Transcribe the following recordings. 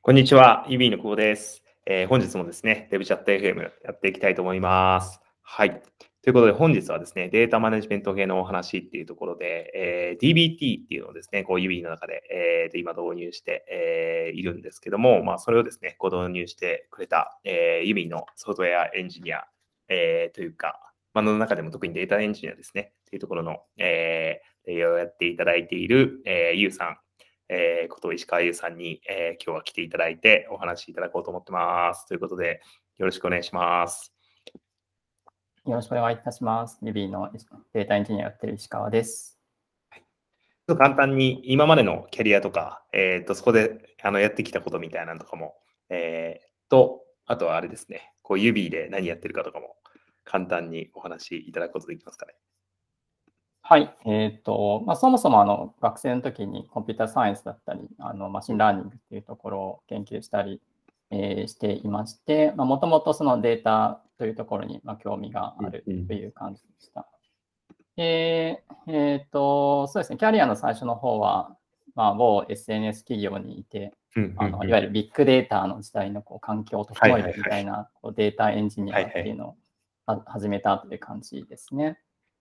こんにちは、ユビーの久保です、えー本日もですね、デブチャット FM やっていきたいと思います。はい。ということで、本日はですね、データマネジメント系のお話っていうところで、えー dbt っていうのをですね、こう、ユビーの中で、えーと今導入して、えーいるんですけども、まあ、それをですね、ご導入してくれた、えー、ユビーのソフトウェアエンジニア、えーというか、まあ、の中でも特にデータエンジニアですね、っていうところの、え、ーをやっていただいている、えー、ゆうさん、えー、こと石川優さんに、えー今日は来ていただいてお話しいただこうと思ってます。ということで、よろしくお願いします。よろしくお願いいたします。ユビーのデータエンジニアやってる石川です。と簡単に今までのキャリアとか、えー、とそこであのやってきたことみたいなのとかも、えー、と、あとはあれですね、こう指で何やってるかとかも簡単にお話しいただくことできますかね。はい。えっ、と、まあ、そもそもあの学生の時にコンピューターサイエンスだったり、あの machine learning っていうところを研究したり、えーしていまして、もともとそのデータというところにまあ興味があるという感じでした。でえっ、と、そうですね、キャリアの最初の方は、まあ、某 SNS 企業にいて、あのいわゆるビッグデータの時代のこう環境を整えるみたいなこうデータエンジニアっていうのをは始めたという感じですね。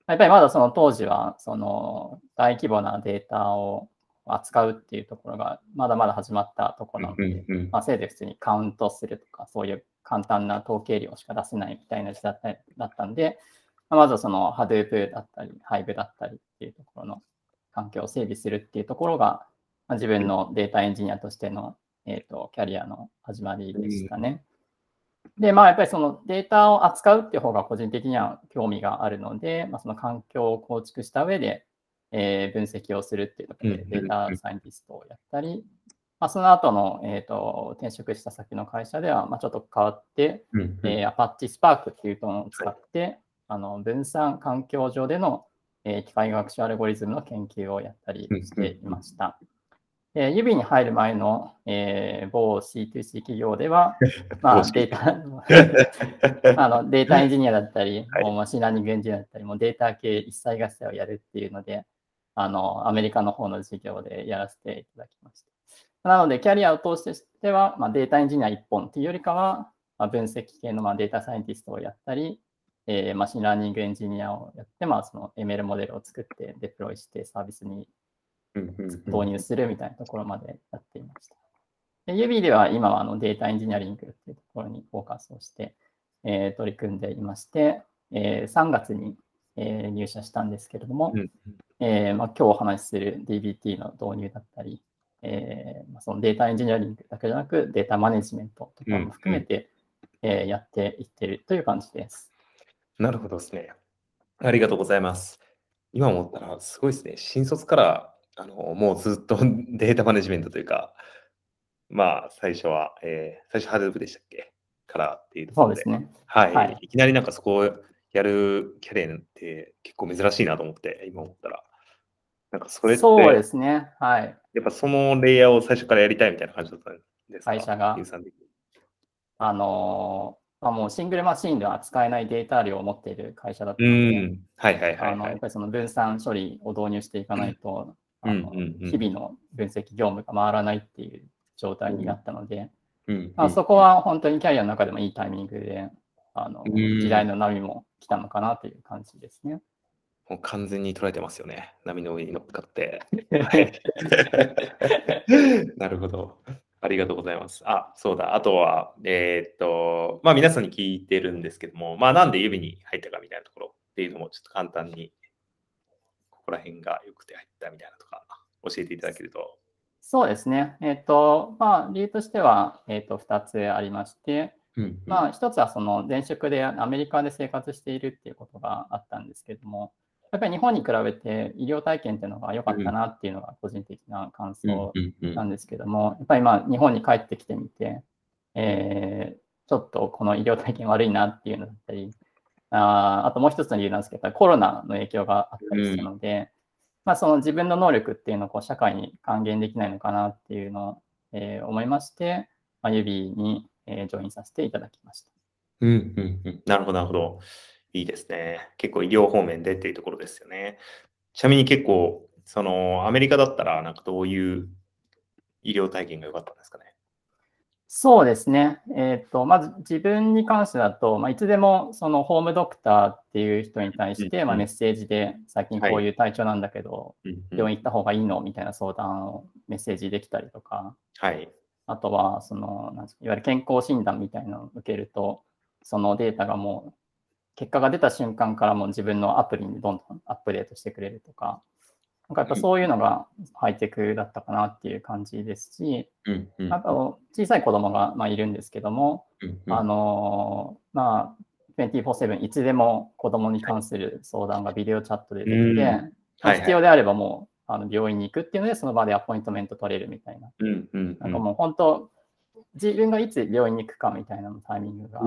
やっぱりまだその当時はその大規模なデータを扱うっていうところがまだまだ始まったところなので、うんうんまあ、せいぜい普通にカウントするとかそういう簡単な統計量しか出せないみたいな時代だったんで、まあまずはその Hadoop だったり Hive だったりっていうところの環境を整備するっていうところが、まあ、自分のデータエンジニアとしての、えー、とキャリアの始まりでしたね。で、まあやっぱりそのデータを扱うっていう方が個人的には興味があるので、まあ、その環境を構築した上で、えー分析をするっていうところでうんデータサイエンティストをやったり、まあ、その後の、えー、と転職した先の会社では、まあ、ちょっと変わって、うんうんえー、Apache Spark っていうのを使って、あの分散環境上での、えー機械学習アルゴリズムの研究をやったりしていました。えー、ユビーに入る前の、えー某 C2C 企業では、まあ、データ あのデータエンジニアだったり、はい machine learning エンジニアだったり、もうデータ系一切合切をやるっていうので、あのアメリカの方の事業でやらせていただきました。なので、キャリアを通しては、まあ、データエンジニア一本っていうよりかは、まあ、分析系のまあデータサイエンティストをやったり、えー machine learning エンジニアをやって、まあ、その ML モデルを作ってデプロイしてサービスに導入するみたいなところまでやっていました。で、ユビーでは今はあの data engineering っていうところにフォーカスをして、えー取り組んでいまして、えー3月に、えー入社したんですけれども、うんえーまあ、今日お話しする DBT の導入だったり、えーまあ、そのデータエンジニアリングだけじゃなくデータマネジメントとかも含めて、えーやっていってるという感じです。なるほどですね。ありがとうございます。今思ったら、すごいですね。新卒から、あの、もうずっと データマネジメントというか、まあ、最初は、えー最初 Hadoop でしたっけ？からっていうところで。そうですね。はい、はいい。きなりなんかそこをやるキャリアって結構珍しいなと思って、今思ったら。なんかそれって、そうですね。はい。やっぱそのレイヤーを最初からやりたいみたいな感じだったんですか？会社があのーまあ、もうシングルマシンでは扱えないデータ量を持っている会社だったうので、ん。はいはいはいあのはい。やっぱりその分散処理を導入していかないと、あのうんうんうん日々の分析業務が回らないっていう状態になったので、うんまあ、そこは本当にキャリアの中でもいいタイミングで、あのうん時代の波も来たのかなという感じですね。もう完全に捉えてますよね。波の上に乗っかって。なるほど。ありがとうございます。あ、そうだ。あとは、えーっと、まあ皆さんに聞いてるんですけども、まあなんで指に入ったかみたいなところっていうのもちょっと簡単に、ここら辺が良くて入ったみたいなとか、教えていただけると。そうですね。えっ、と、まあ、理由としては、えっ、と、2つありまして、うんまあ、一つはその前職でアメリカで生活しているっていうことがあったんですけども、やっぱり日本に比べて医療体験っていうのが良かったなっていうのが個人的な感想うんうんなんですけども、やっぱりまあ日本に帰ってきてみて、えーちょっとこの医療体験悪いなっていうのだったり、あーあともう一つの理由なんですけど、コロナの影響があったりしたので、まあ、その自分の能力っていうのをこう社会に還元できないのかなっていうのを、えー思いまして、まあ、指に、えージョインさせていただきました。うんうんうん。なるほど、なるほど。いいですね。結構医療方面でっていうところですよね。ちなみに結構、そのアメリカだったら、なんかどういう医療体験が良かったんですかね？そうですね。えっ、と、まず自分に関してだと、まあ、いつでもそのホームドクターっていう人に対して、うんまあ、メッセージで、最近こういう体調なんだけど、うん病院行った方がいいの？みたいな相談をメッセージできたりとか、はい。あとは、その、なんいわゆる健康診断みたいなのを受けると、そのデータがもう、結果が出た瞬間からもう自分のアプリにどんどんアップデートしてくれるとか、なんかやっぱそういうのがハイテクだったかなっていう感じですし、うんうん。あと小さい子供がまあいるんですけども、うんうん。あのーまあ、24-7いつでも子供に関する相談がビデオチャットでできて、うん。まあはい。必要であればもうあの病院に行くっていうので、その場でアポイントメント取れるみたいな。うんうんなんかもう本当、自分がいつ病院に行くかみたいなタイミングが、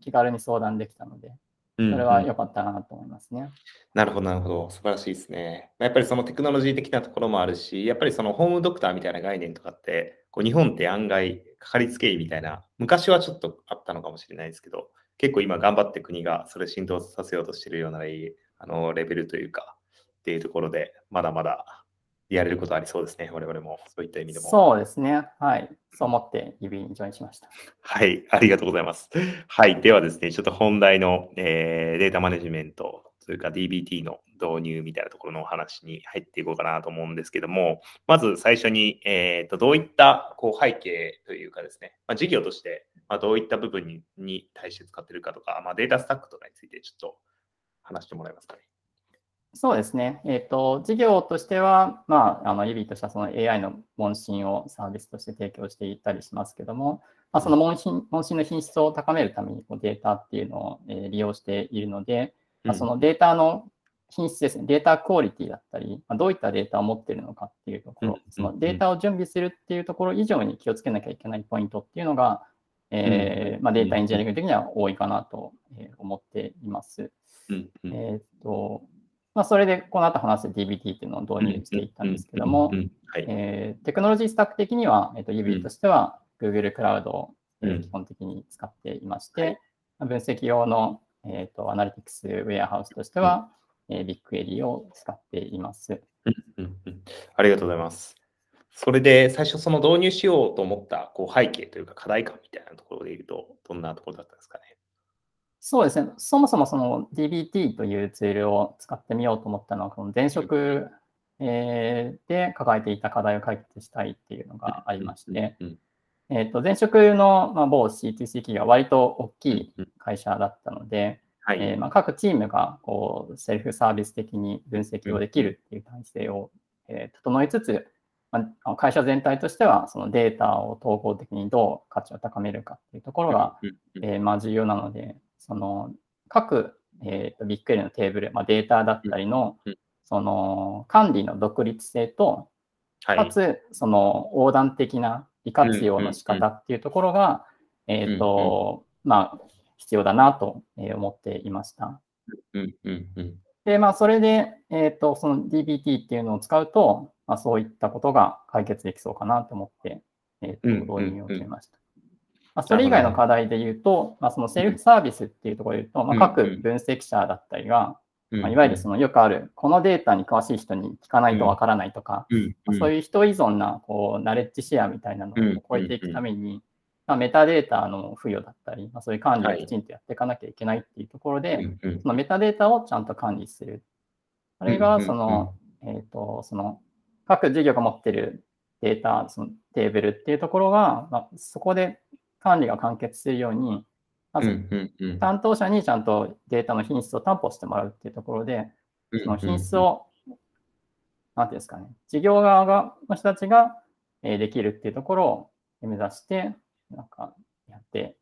気軽に相談できたので、うんそれは良かったなと思いますね。なるほど、なるほど。素晴らしいですね。やっぱりそのテクノロジー的なところもあるし、やっぱりそのホームドクターみたいな概念とかって、こう日本って案外かかりつけ医みたいな、昔はちょっとあったのかもしれないですけど、結構今頑張って国がそれ浸透させようとしているようなあのレベルというか、っていうところで、まだまだやれることありそうですね、我々も。そういった意味でも。そうですね。はい。そう思って指にジョインしました。はい、ありがとうございます。はい、ではですね、ちょっと本題の、えーデータマネジメントというか DBT の導入みたいなところのお話に入っていこうかなと思うんですけども、まず最初に、えー、とどういったこう背景というかですね、まあ、事業として、まあ、どういった部分にに対して使っているかとか、まあ、データスタックとかについてちょっと話してもらえますかね。そうですね。えっ、と、事業としては、まあ、あの、指としてはその AI の問診をサービスとして提供していたりしますけども、まあ、その問診問診の品質を高めるためにこうデータっていうのを、えー利用しているので、まあ、そのデータの品質ですね、データクオリティだったり、まあ、どういったデータを持っているのかっていうところうん、そのデータを準備するっていうところ以上に気をつけなきゃいけないポイントっていうのが、えーまあ、データエンジニアリング的には多いかなとえー思っています。えーっと、まあ、それでこの後話す DBT っていうのを導入していったんですけども、テクノロジースタック的には、えーっと、指としては Google クラウドを基本的に使っていまして、分析用の、えーっとアナリティクスウェアハウスとしては、えー、BigQuery を使っています。ありがとうございます。それで最初その導入しようと思ったこう背景というか課題感みたいなところで言うと、どんなところだったんですかね。そうですね。そもそもその DBT というツールを使ってみようと思ったのは、この前職えーで抱えていた課題を解決したいっていうのがありまして、うんえっと前職のまあ某 C2C 企業は割と大きいうん会社だったので、はい。えーまあ、各チームがこうセルフサービス的に分析をできるっていう体制を、えー整えつつ、まあ、会社全体としてはそのデータを統合的にどう価値を高めるかっていうところが、えーまあ、重要なので、その各、えー、とビッグエリのテーブル、まあ、データだったりのその管理の独立性と、はい。かつその横断的な利活用の仕方っていうところが、えっ、と、まあ、必要だなとえー思っていました。で、まあ、それで、えっ、と、その DBT っていうのを使うと、まあ、そういったことが解決できそうかなと思って、えっ、と、うん導入を決めました。まあ、それ以外の課題で言うと、まあ、そのセルフサービスっていうところで言うと、まあ、各分析者だったりが、うん。まあ、いわゆるそのよくある、このデータに詳しい人に聞かないとわからないとか、うん。まあそういう人依存な、こう、ナレッジシェアみたいなのを超えていくために、まあ、メタデータの付与だったり、まあ、そういう管理をきちんとやっていかなきゃいけないっていうところで、そのメタデータをちゃんと管理する。それが、その、えっ、と、その、各事業が持ってるデータ、そのテーブルっていうところが、まあ、そこで管理が完結するように、まず、担当者にちゃんとデータの品質を担保してもらうっていうところで、その品質を、なんていうんですかね、事業側がの人たちがえーできるっていうところを目指して、なんかやって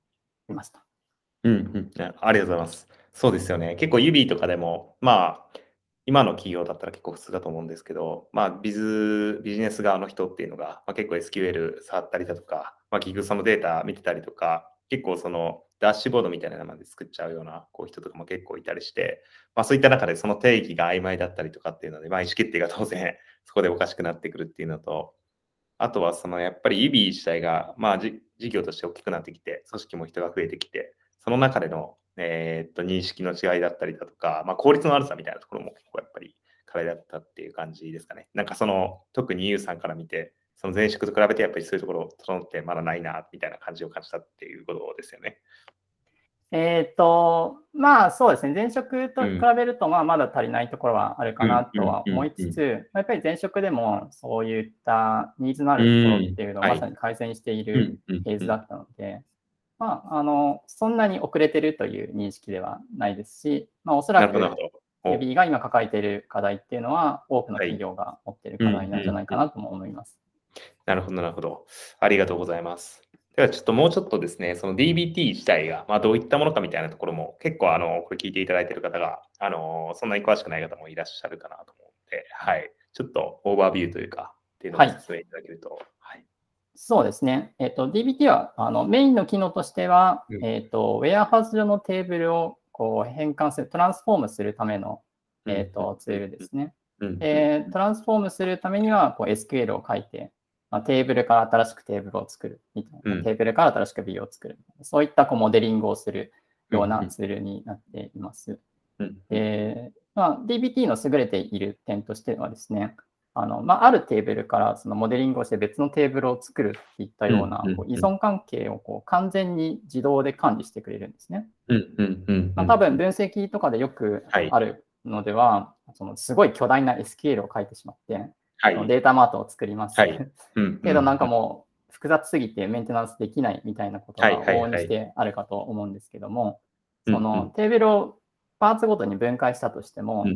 いました。うんうん、ねありがとうございます。そうですよね。結構指とかでも、まあ、今の企業だったら結構普通だと思うんですけど、まあ、ビズ、ビジネス側の人っていうのが、まあ、結構 SQL 触ったりだとか、まあ、結局そのデータ見てたりとか、結構そのダッシュボードみたいなのまで作っちゃうようなこう人とかも結構いたりして、まあ、そういった中でその定義が曖昧だったりとかっていうので、まあ、意思決定が当然そこでおかしくなってくるっていうのと、あとはそのやっぱり指自体が、まあ、事業として大きくなってきて、組織も人が増えてきて、その中での、えーっと認識の違いだったりだとか、まあ、効率の悪さみたいなところも結構やっぱり課題だったっていう感じですかね。なんかその特に EU さんから見て、その前職と比べてやっぱりそういうところ整ってまだないな、みたいな感じを感じたっていうことですよね。えっ、と、まあそうですね、前職と比べると、まあまだ足りないところはあるかなとは思いつつ、やっぱり前職でもそういったニーズのあるところっていうのをまさに改善しているフェーズだったので、まあ、あの、そんなに遅れてるという認識ではないですし、まあおそらく Ruby が今抱えている課題っていうのは多くの企業が持っている課題なんじゃないかなとも思います。なるほど、なるほど。ありがとうございます。ではちょっともうちょっとですね、その DBT 自体が、まあ、どういったものかみたいなところも、結構あの、これ聞いていただいている方が、あの、そんなに詳しくない方もいらっしゃるかなと思って、はい。ちょっとオーバービューというか、っていうのを説明いただけると。はい、はい、そうですね。えっ、ー、と、DBT は、あの、メインの機能としては、うん、えっ、ー、と、ウェアハウス上のテーブルをこう変換する、トランスフォームするための、えっ、ー、と、ツールですね。うん、で、トランスフォームするためには、こう SQL を書いて、まあ、テーブルから新しくテーブルを作るみたいな、うん、テーブルから新しく B を作るそういったこうモデリングをするようなツールになっています。うん、でまあ、DBT の優れている点としてはですね、あのまあ、あるテーブルからそのモデリングをして別のテーブルを作るっていったようなこう依存関係をこう完全に自動で管理してくれるんですね。まあ、多分分析とかでよくあるのでは、はい、そのすごい巨大な SQL を書いてしまって、はい、データマートを作ります。はい、けどなんかもう複雑すぎてメンテナンスできないみたいなことが往々にしてあるかと思うんですけども、そのテーブルをパーツごとに分解したとしても、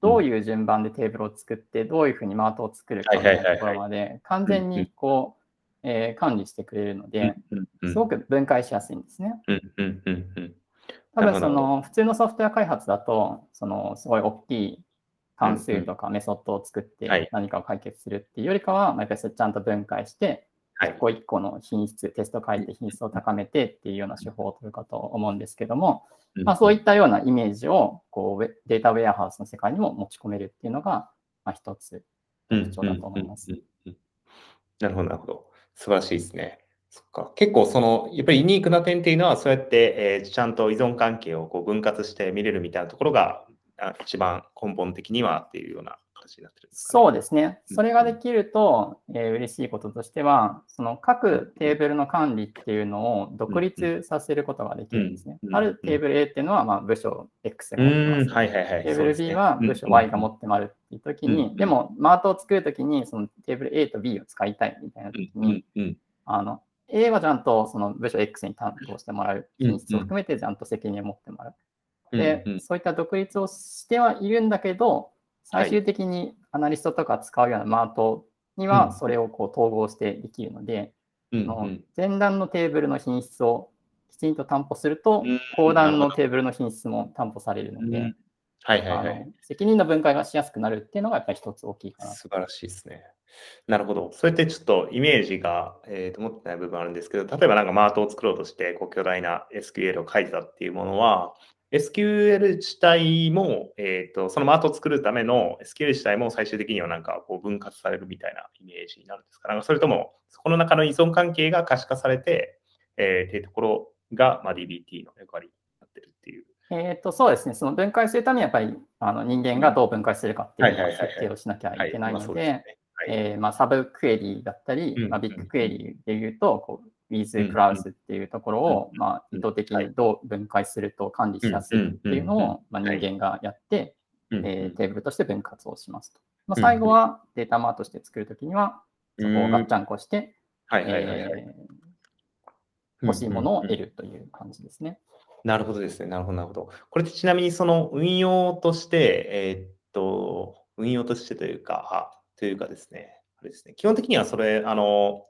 どういう順番でテーブルを作って、どういうふうにマートを作るかというところまで完全にこう、えー、管理してくれるので、すごく分解しやすいんですね。多分その普通のソフトウェア開発だと、そのすごい大きい関数とかメソッドを作って何かを解決するっていうよりかは、やっぱりちゃんと分解して、一個一個の品質、テスト書いて品質を高めてっていうような手法を取るかと思うんですけども、まあ、そういったようなイメージをこうデータウェアハウスの世界にも持ち込めるっていうのが、まあ、一つ特徴だと思います。なるほど、なるほど。素晴らしいですね。そっか。結構その、やっぱりユニークな点っていうのは、そうやって、えー、ちゃんと依存関係をこう分割して見れるみたいなところが、一番根本的にはっていうような形になってるんですか、ね、そうですね。それができると、うん、えー、嬉しいこととしては、その各テーブルの管理っていうのを独立させることができるんですね。あるテーブル A っていうのは、まあ、部署 X が持ってます。はいはいはい、テーブル B は部署 Y が持ってまるっていう時に、でも、マートを作るときに、そのテーブル A と B を使いたいみたいな時に、あの、A はちゃんとその部署 X に担当してもらう、品質を含めてちゃんと責任を持ってもらう。で、うんうん、そういった独立をしてはいるんだけど、最終的にアナリストとか使うようなマートにはそれをこう統合してできるので、うんうん、前段のテーブルの品質をきちんと担保すると、後段のテーブルの品質も担保されるので、はいはいはい、責任の分解がしやすくなるっていうのがやっぱり一つ大きいかな。素晴らしいですね。なるほど。そうやってちょっとイメージが、えー、と思ってない部分あるんですけど、例えばなんかマートを作ろうとしてこう巨大な SQL を書いてたっていうものは、SQL 自体も、えっ、ー、と、そのマートを作るための SQL 自体も最終的にはなんかこう分割されるみたいなイメージになるんですか？なんかそれとも、そこの中の依存関係が可視化されて、えー、っていうところが、まあ、DBT の役割になってるっていう。えっ、と、そうですね。その分解するためにやっぱりあの人間がどう分解するかっていう設定をしなきゃいけないので、サブクエリだったり、まあ、ビッグクエリで言うと、こう with clause っていうところを、まあ、意図的にどう分解すると管理しやすいっていうのを、まあ、人間がやって、えー、テーブルとして分割をしますと。まあ、最後はデータマーとして作るときには、そこをガッチャンコして、欲しいものを得るという感じですね。なるほどですね。なるほど、なるほど。これってちなみにその運用として、えー、っと、運用としてというか、というかですね、あれですね、基本的にはそれ、あの、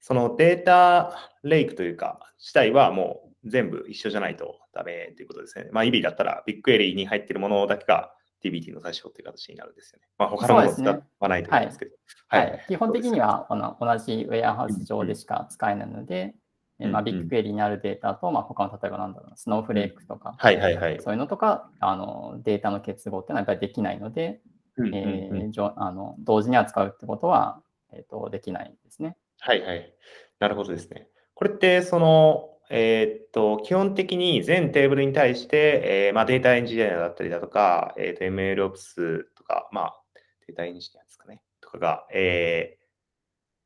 そのデータレイクというか、自体はもう全部一緒じゃないとダメということですね。まあ、EB だったらビッグクエリーに入っているものだけが DBT の対象という形になるんですよね。まあ、他のものを使わないといけないですけど。はい、はい、基本的にはこの同じウェアハウス上でしか使えないので、うん、まあ、ビッグクエリーにあるデータと、まあ、他の例えばなんだろうな、スノーフレークとか、はいはいはい、そういうのとか、あのデータの結合っていうのはやっぱりできないので、えあの同時に扱うってことは、えーとできないですね。はいはい。なるほどですね。これって、その、えっと、基本的に全テーブルに対して、えー、まあ、データエンジニアだったりだとか、えっと、MLOps とか、まあ、データエンジニアですかね、とかが、え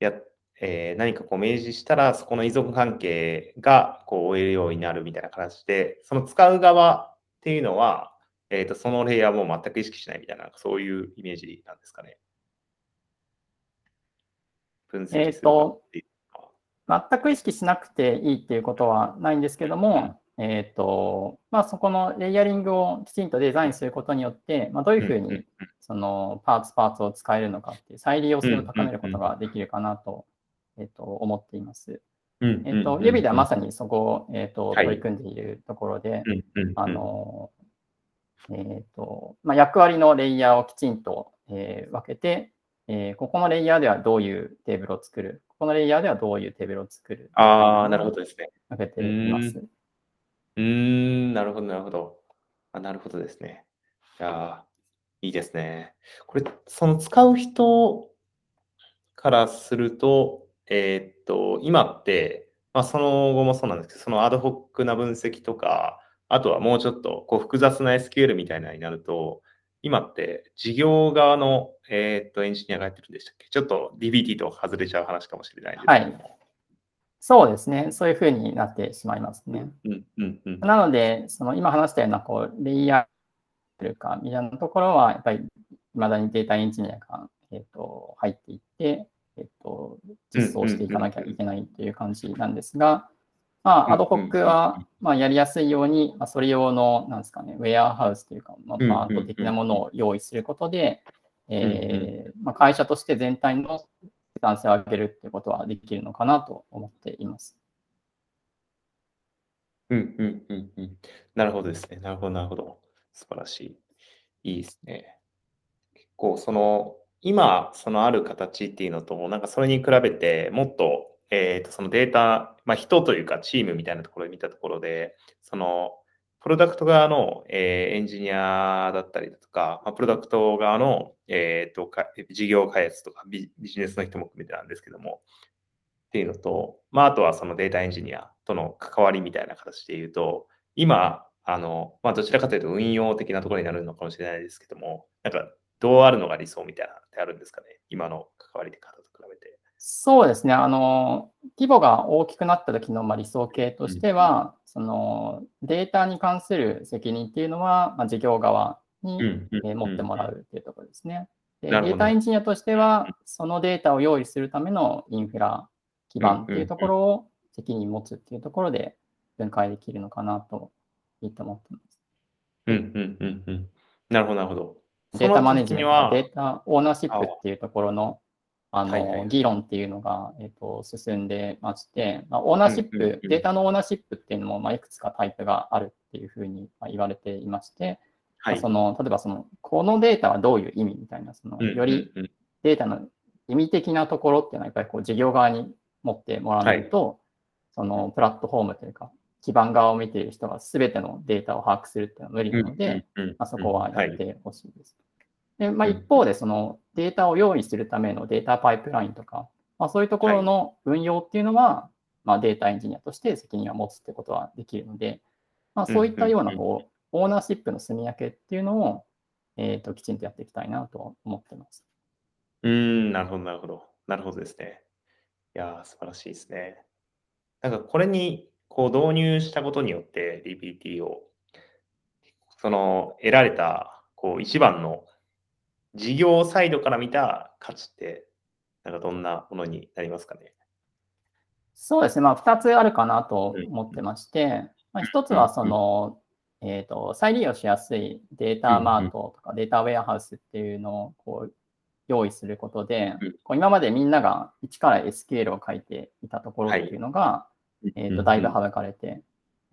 や、えー何かこう明示したら、そこの依存関係がこう終えるようになるみたいな形で、その使う側っていうのは、えーとそのレイヤーも全く意識しないみたいな、そういうイメージなんですかね。分析するえーとっていう。のは全く意識しなくていいっていうことはないんですけども、えっ、と、まあ、そこのレイヤリングをきちんとデザインすることによって、まあ、どういうふううんうんにそのパーツパーツを使えるのかっていう再利用性を高めることができるかなと,、えっと思っています。うんえっと、うん。指ではまさにそこを、えっとはい。取り組んでいるところで、うんうんうん。あの、えっ、と、まあ、役割のレイヤーをきちんと、えー分けて、えーここのレイヤーではどういうテーブルを作る、ここのレイヤーではどういうテーブルを作る？ああ、なるほどですね。分けています。うーん、なるほど、なるほど。あ、なるほどですね。いやー、いいですね。これ、その使う人からすると、えーっと、今って、まあ、その後もそうなんですけど、そのアドホックな分析とか、あとはもうちょっとこう複雑な SQL みたいなのになると、今って事業側の、えーっとエンジニアがやってるんでしたっけ？ちょっと DBT と外れちゃう話かもしれないんですけども。そうですね。そういうふうになってしまいますね。うんうんうん。なので、その今話したようなこうレイヤーというか、みたいなところは、やっぱり未だにデータエンジニアが、えっと入っていって、えっと実装していかなきゃいけないという感じなんですが、まあ、アドホックは、まあ、やりやすいように、まあ、それ用の、なんですかね、ウェアハウスというか、まあ、うんパート的なものを用意することで、えーまあ、会社として全体の生産性を上げるっていうことはできるのかなと思っています。うんうんうんうん。なるほどですね。なるほど、なるほど。素晴らしい。いいですね。結構、その、今、そのある形っていうのと、なんかそれに比べてもっと、えっと、そのデータ、まあ、人というかチームみたいなところで見たところで、その、プロダクト側の、えーエンジニアだったりだとか、まあ、プロダクト側の、えっと、か事業開発とかビジネスの人も含めてなんですけども、っていうのと、まあ、あとはそのデータエンジニアとの関わりみたいな形で言うと、今、あの、まあ、どちらかというと運用的なところになるのかもしれないですけども、なんか、どうあるのが理想みたいなのってあるんですかね？今の関わり方。そうですね。あの、規模が大きくなった時のまあ理想形としては、そのデータに関する責任っていうのは、まあ、事業側に、うんうんえー持ってもらうっていうところですね。でデータエンジニアとしては、そのデータを用意するためのインフラ基盤っていうところを責任持つっていうところで分解できるのかなといいと思ってます。うんうんうんうん。なるほど、なるほど。データマネジメント、データオーナーシップっていうところのあの、はいはい。議論っていうのが、えっと進んでまして、まあ、オーナーシップ、うんうんうんデータのオーナーシップっていうのも、まあ、いくつかタイプがあるっていうふうにまあ言われていまして、はい。その例えばその、このデータはどういう意味みたいな、そのうんよりうん。うんデータの意味的なところっていうのは、やっぱりこう事業側に持ってもらわないと、そのプラットフォームというか、基盤側を見ている人が全てのデータを把握するっていうのは無理なので、うんうんうんまあ、そこはやっいてほしいです。でまあ、うん一方で、そのデータを用意するためのデータパイプラインとか、まあ、そういうところの運用っていうのは、まあ、データエンジニアとして責任を持つってことはできるので、まあ、そういったようなうんこう、オーナーシップの住み分けっていうのを、えー、ときちんとやっていきたいなと思ってます。うーん、なるほど、なるほど。なるほどですね。いやー、素晴らしいですね。なんかこれにこう導入したことによって DPT を、その得られたこう一番の事業サイドから見た価値って、なんかどんなものになりますかね？そうですね、まあ、2つあるかなと思ってまして、まあ、1つはその、えー、と再利用しやすいデータマートとかデータウェアハウスっていうのをこう用意することでうん、こう今までみんなが一から SQL を書いていたところっていうのが、えー、とだいぶ省かれて、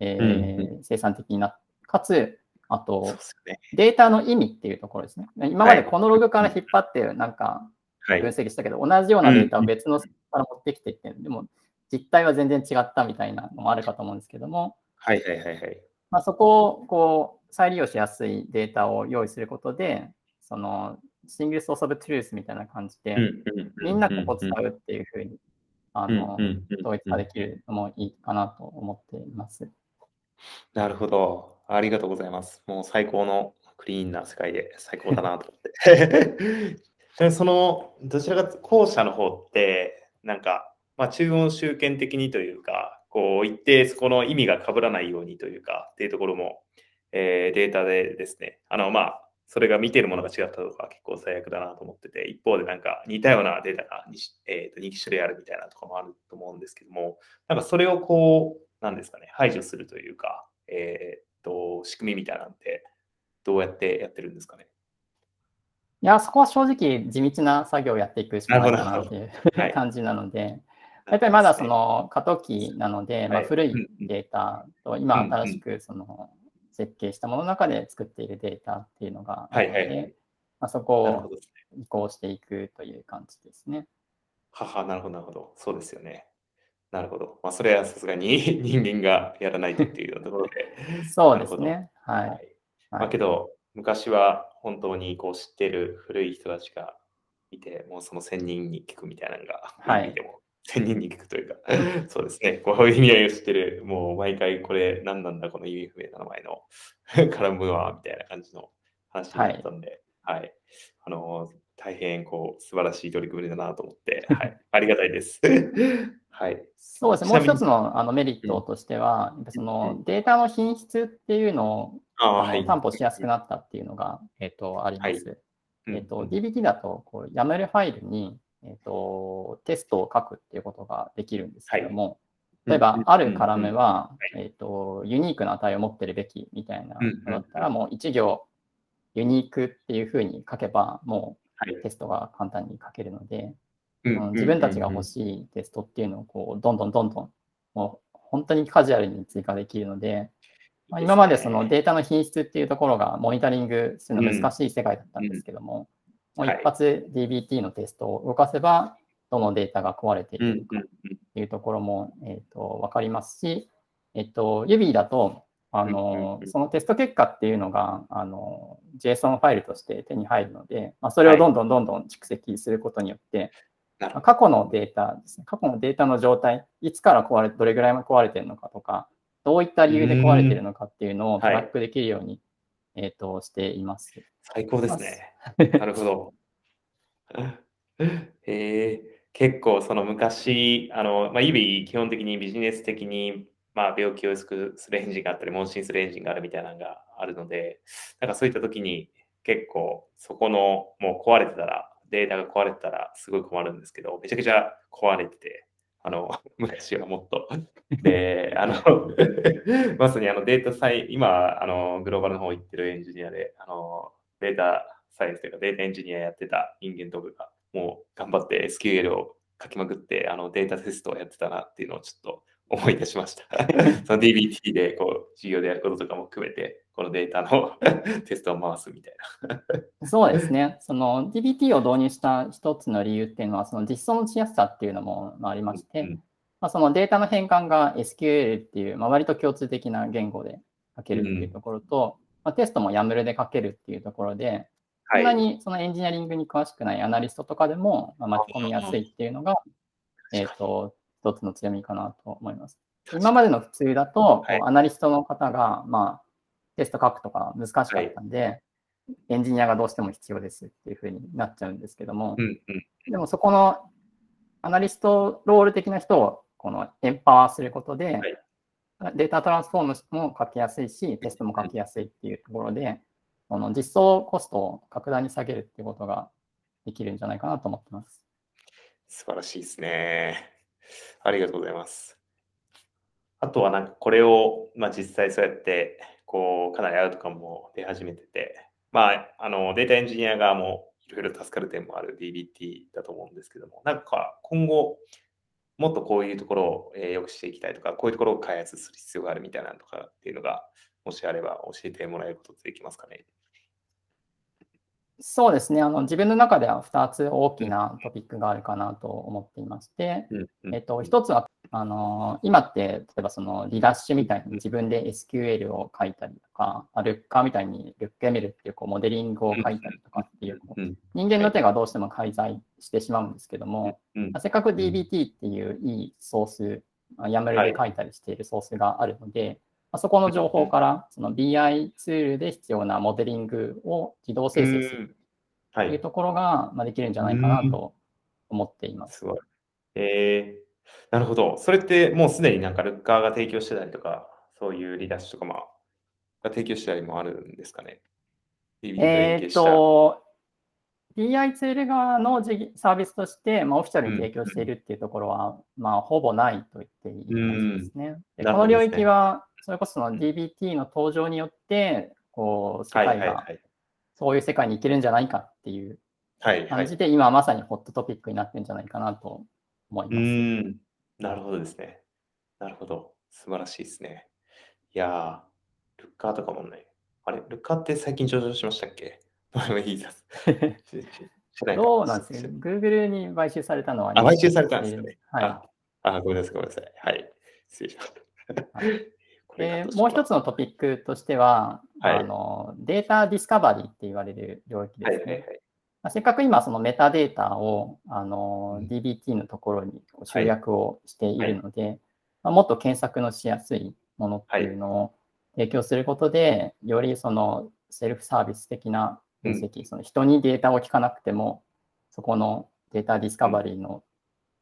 えーう生産的になって、かつ、あとね。データの意味っていうところですね。今までこのログから引っ張ってなんかはい。分析したけど、同じようなデータを別のから持ってきてって、でも実態は全然違ったみたいなのもあるかと思うんですけども、はいはいはいはい。まあ、そこをこう再利用しやすいデータを用意することで、そのシングルソースオブトゥルースみたいな感じで、みんなここ使うっていうふうに、あの、統一化できるのもいいかなと思っています。なるほど。ありがとうございます。もう最高のクリーンな世界で最高だなと思って。でその、どちらか後者の方って、なんか、まあ、中央集権的にというか、こう一定そこの意味が被らないようにというか、っていうところも、えー、データでですね、あの、まあ、それが見てるものが違ったとか結構最悪だなと思ってて、一方でなんか似たようなデータが 2,、えー、と2種類あるみたいなとかもあると思うんですけども、なんかそれをこう、なんですかね、排除するというか、えっ、ー、と、仕組みみたいなんて、どうやってやってるんですかね？いや、そこは正直地道な作業をやっていくしかないかなっていう感じなので、やっぱりまだその過渡期なので、まあ、古いデータと今新しくその設計したものの中で作っているデータっていうのがあるので、まあ、そこを移行していくという感じですね。はは、なるほど、なるほど。そうですよね。なるほど。まあ、それはさすがに 人間がやらないとっていうところで。そうですね。はい。はい、まあ、けど、昔は本当にこう知ってる古い人たちがいて、もうその1000人に聞くみたいなのが、はい、でも1000人に聞くというか、そうですね、こういう意味合いを知ってる、もう毎回これ何なんだ、この意味不明な名前の カラムは、みたいな感じの話になったんで、はい、はい、あの大変こう素晴らしい取り組みだなと思って、はい、ありがたいです。はい、そうですね、もう一つのあのメリットとしては、うん、そのデータの品質っていうのを、はい、担保しやすくなったっていうのが、えーと、あります。はい。えーと、DBT だとこう YAML ファイルに、えーと、テストを書くっていうことができるんですけども、例えば、あるカラムは、えーと、ユニークな値を持ってるべきみたいなのだったら、もう1行ユニークっていうふうに書けば、もうテストが簡単に書けるので、自分たちが欲しいテストっていうのをこうどんどんどんどんもう本当にカジュアルに追加できるので、まあ、今までそのデータの品質っていうところがモニタリングするの難しい世界だったんですけども、もう一発 DBT のテストを動かせば、どのデータが壊れているのかっていうところも、えー、と分かりますし、えっと、指だと、あの、そのテスト結果っていうのが、あの、JSON ファイルとして手に入るので、まあ、それをどんどんどんどん蓄積することによって、過去のデータですね、過去のデータの状態、いつから壊れ、どれぐらい壊れてるのかとか、どういった理由で壊れてるのかっていうのをトラックできるように、はい、えっ、ー、と、しています。最高ですね。なるほど。え。ー、結構その昔、あの、まあ、指基本的にビジネス的に、まあ、病気を薄くするエンジンがあったり、問診するエンジンがあるみたいなのがあるので、なんかそういった時に結構そこのもう壊れてたら、データが壊れてたらすごい困るんですけど、めちゃくちゃ壊れてて、あの、昔はもっと。で、あの、まさにあのデータサイ今、あの、グローバルの方行ってるエンジニアで、あの、データサイエンスというかデータエンジニアやってた人間とかが、もう頑張って SQL を書きまくって、あのデータテストをやってたなっていうのをちょっと思い出しました。その DBT でこう授業でやることとかも含めて、このデータの テストを回すみたいな。そうですね。その DBT を導入した一つの理由っていうのは、その実装のしやすさっていうのもありまして、うん、まあ、そのデータの変換が SQL っていう、まあ、割と共通的な言語で書けるっていうところと、うん、まあ、テストも YAML で書けるっていうところで、そんなにそのエンジニアリングに詳しくないアナリストとかでも巻き込みやすいっていうのが、えっ、と、一つの強みかなと思います。今までの普通だと、はい、アナリストの方が、まあ、テスト書くとか難しかったんで、はい、エンジニアがどうしても必要ですっていうふうになっちゃうんですけども、うんうん、でもそこのアナリストロール的な人をこのエンパワーすることで、はい、データトランスフォームも書きやすいし、テストも書きやすいっていうところで、この実装コストを格段に下げるっていうことができるんじゃないかなと思ってます。素晴らしいですね。ありがとうございます。あとはなんかこれを、まあ、実際そうやってこうかなりアウトカムも出始めてて、まあ、あのデータエンジニア側もいろいろ助かる点もある DBT だと思うんですけども、なんか今後もっとこういうところを良くしていきたいとか、こういうところを開発する必要があるみたいなとかっていうのが、もしあれば教えてもらえることってできますかね？そうですね。あの、自分の中では2つ大きなトピックがあるかなと思っていまして、えっと、1つはあの今って、例えばそのリダッシュみたいに自分で SQL を書いたりとか、ルッカーみたいにルック ML っていうこうモデリングを書いたりとかっていう、人間の手がどうしても介在してしまうんですけども、せっかく DBT っていういいソース、YAML で書いたりしているソースがあるので、そこの情報からその BI ツールで必要なモデリングを自動生成するというところができるんじゃないかなと思っています。えー、なるほど。それってもうすでになんかルッカーが提供してたりとか、そういうリダッシュとかまあ、が提供したりもあるんですかね？えっと、BI ツール側のサービスとして、まあ、オフィシャルに提供しているっていうところは、うん、まあ、ほぼないと言っていい感じですね。でこの領域は、それこその DBT の登場によって、こう、世界が、そういう世界に行けるんじゃないかっていう感じで、今まさにホットトピックになってるんじゃないかなと思います。うんなるほどですね。なるほど。素晴らしいですね。いやー、ルッカーとかもね、あれ、ルッカーって最近上場しましたっけ？どうでもいいです。そうなんですね。Google に買収されたのは、あ、買収されたんですよね。はい。あ、あごめんなさい、ごめんなさい。はい。失礼しました。でもう一つのトピックとしては、はい、あのデータディスカバリーって言われる領域ですね。はいはいはい。まあ、せっかく今、そのメタデータをあの DBT のところに集約をしているので、はい。まあ、もっと検索のしやすいものっていうのを提供することで、よりそのセルフサービス的な分析、うん、その人にデータを聞かなくても、そこの data discovery の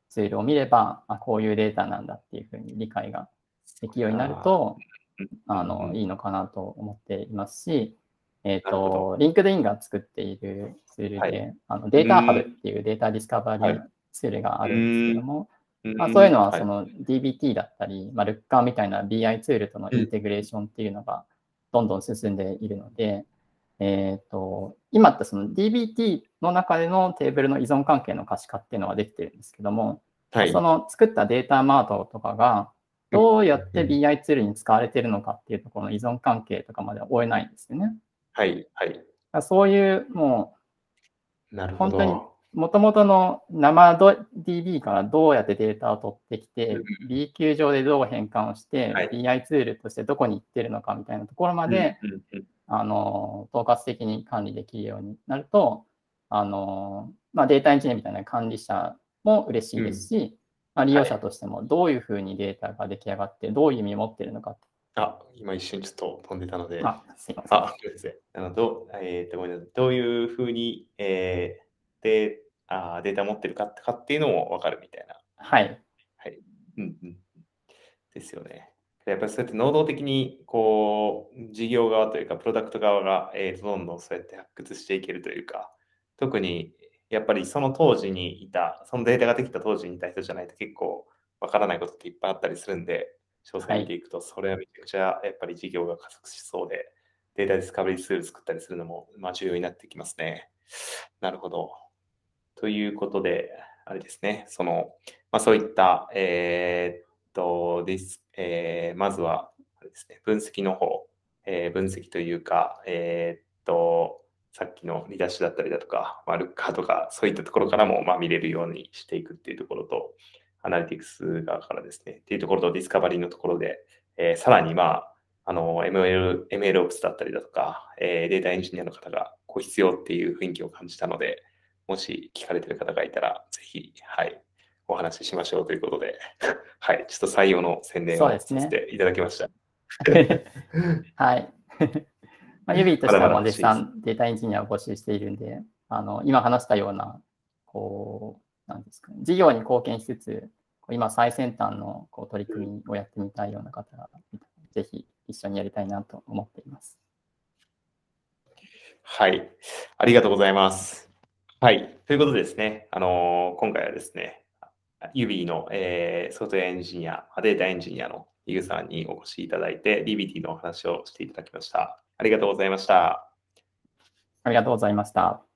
ツールを見れば、あこういうデータなんだっていうふうに理解ができるようになると、あのいいのかなと思っていますし、えっ、ー、と、 LinkedIn が作っているツールで、はい、あの DataHub っていう data discoveryツールがあるんですけども、まあ、そういうのはその DBT だったり、まあ、ルッカーみたいな BI ツールとのインテグレーションっていうのがどんどん進んでいるので、えっ、ー、と、今ってその DBT の中でのテーブルの依存関係の可視化っていうのはできてるんですけども、はい、その作ったデータマートとかがどうやって BI ツールに使われているのかっていうところの依存関係とかまでは追えないんですよね。はい、はい。そういうもう、なるほど。本当にもともとの生 DB からどうやってデータを取ってきて、B 級上でどう変換をして、BI ツールとしてどこに行ってるのかみたいなところまで、あの、統括的に管理できるようになると、あの、まあ、データエンジニアみたいな管理者も嬉しいですし、まあ、利用者としてもどういうふうにデータが出来上がって、どういう意味を持ってるのかあ、今一瞬ちょっと飛んでたので。あ、すいません。あ、のどえー、とごめんなさいどういうふうに、えー、であデータ持ってるかかっていうのも分かるみたいな。はい。はい。うんうん。ですよね。やっぱりそうやって能動的に、こう、事業側というか、プロダクト側が、えー、どんどんそうやって発掘していけるというか、特に、やっぱりその当時にいた、そのデータができた当時にいた人じゃないと結構わからないことっていっぱいあったりするんで、詳細見ていくと、それはめちゃくちゃやっぱり事業が加速しそうで、データディスカバリーツール作ったりするのも、まあ、重要になってきますね。なるほど。ということで、あれですね、その、まあ、そういった、えー、っと、です、えー、まずは、あれですね、分析の方、えー、分析というか、え、っと、さっきのリダッシュだったりだとか、まあ、ルッカーとか、そういったところからも、まあ、見れるようにしていくっていうところと、アナリティクス側からですね、っていうところと discovery のところで、えー、さらに、まあ、あの、ML、MLOps だったりだとか、えー、データエンジニアの方がこう必要っていう雰囲気を感じたので、もし聞かれてる方がいたら、ぜひ、はい、お話ししましょうということで、はい、ちょっと採用の宣伝をさせていただきました。はい。まあ、ユビーとしてはもう絶賛データエンジニアを募集しているんで、あの今話したような、こう、なんですかね、事業に貢献しつつ、今最先端のこう取り組みをやってみたいような方がぜひ一緒にやりたいなと思っています。はい、ありがとうございます。はい。ということでですね、あのー、今回はですね、指の、えー、ソフトウェアエンジニア、データエンジニアのイグさんにお越しいただいて、DBT のお話をしていただきました。ありがとうございました。ありがとうございました。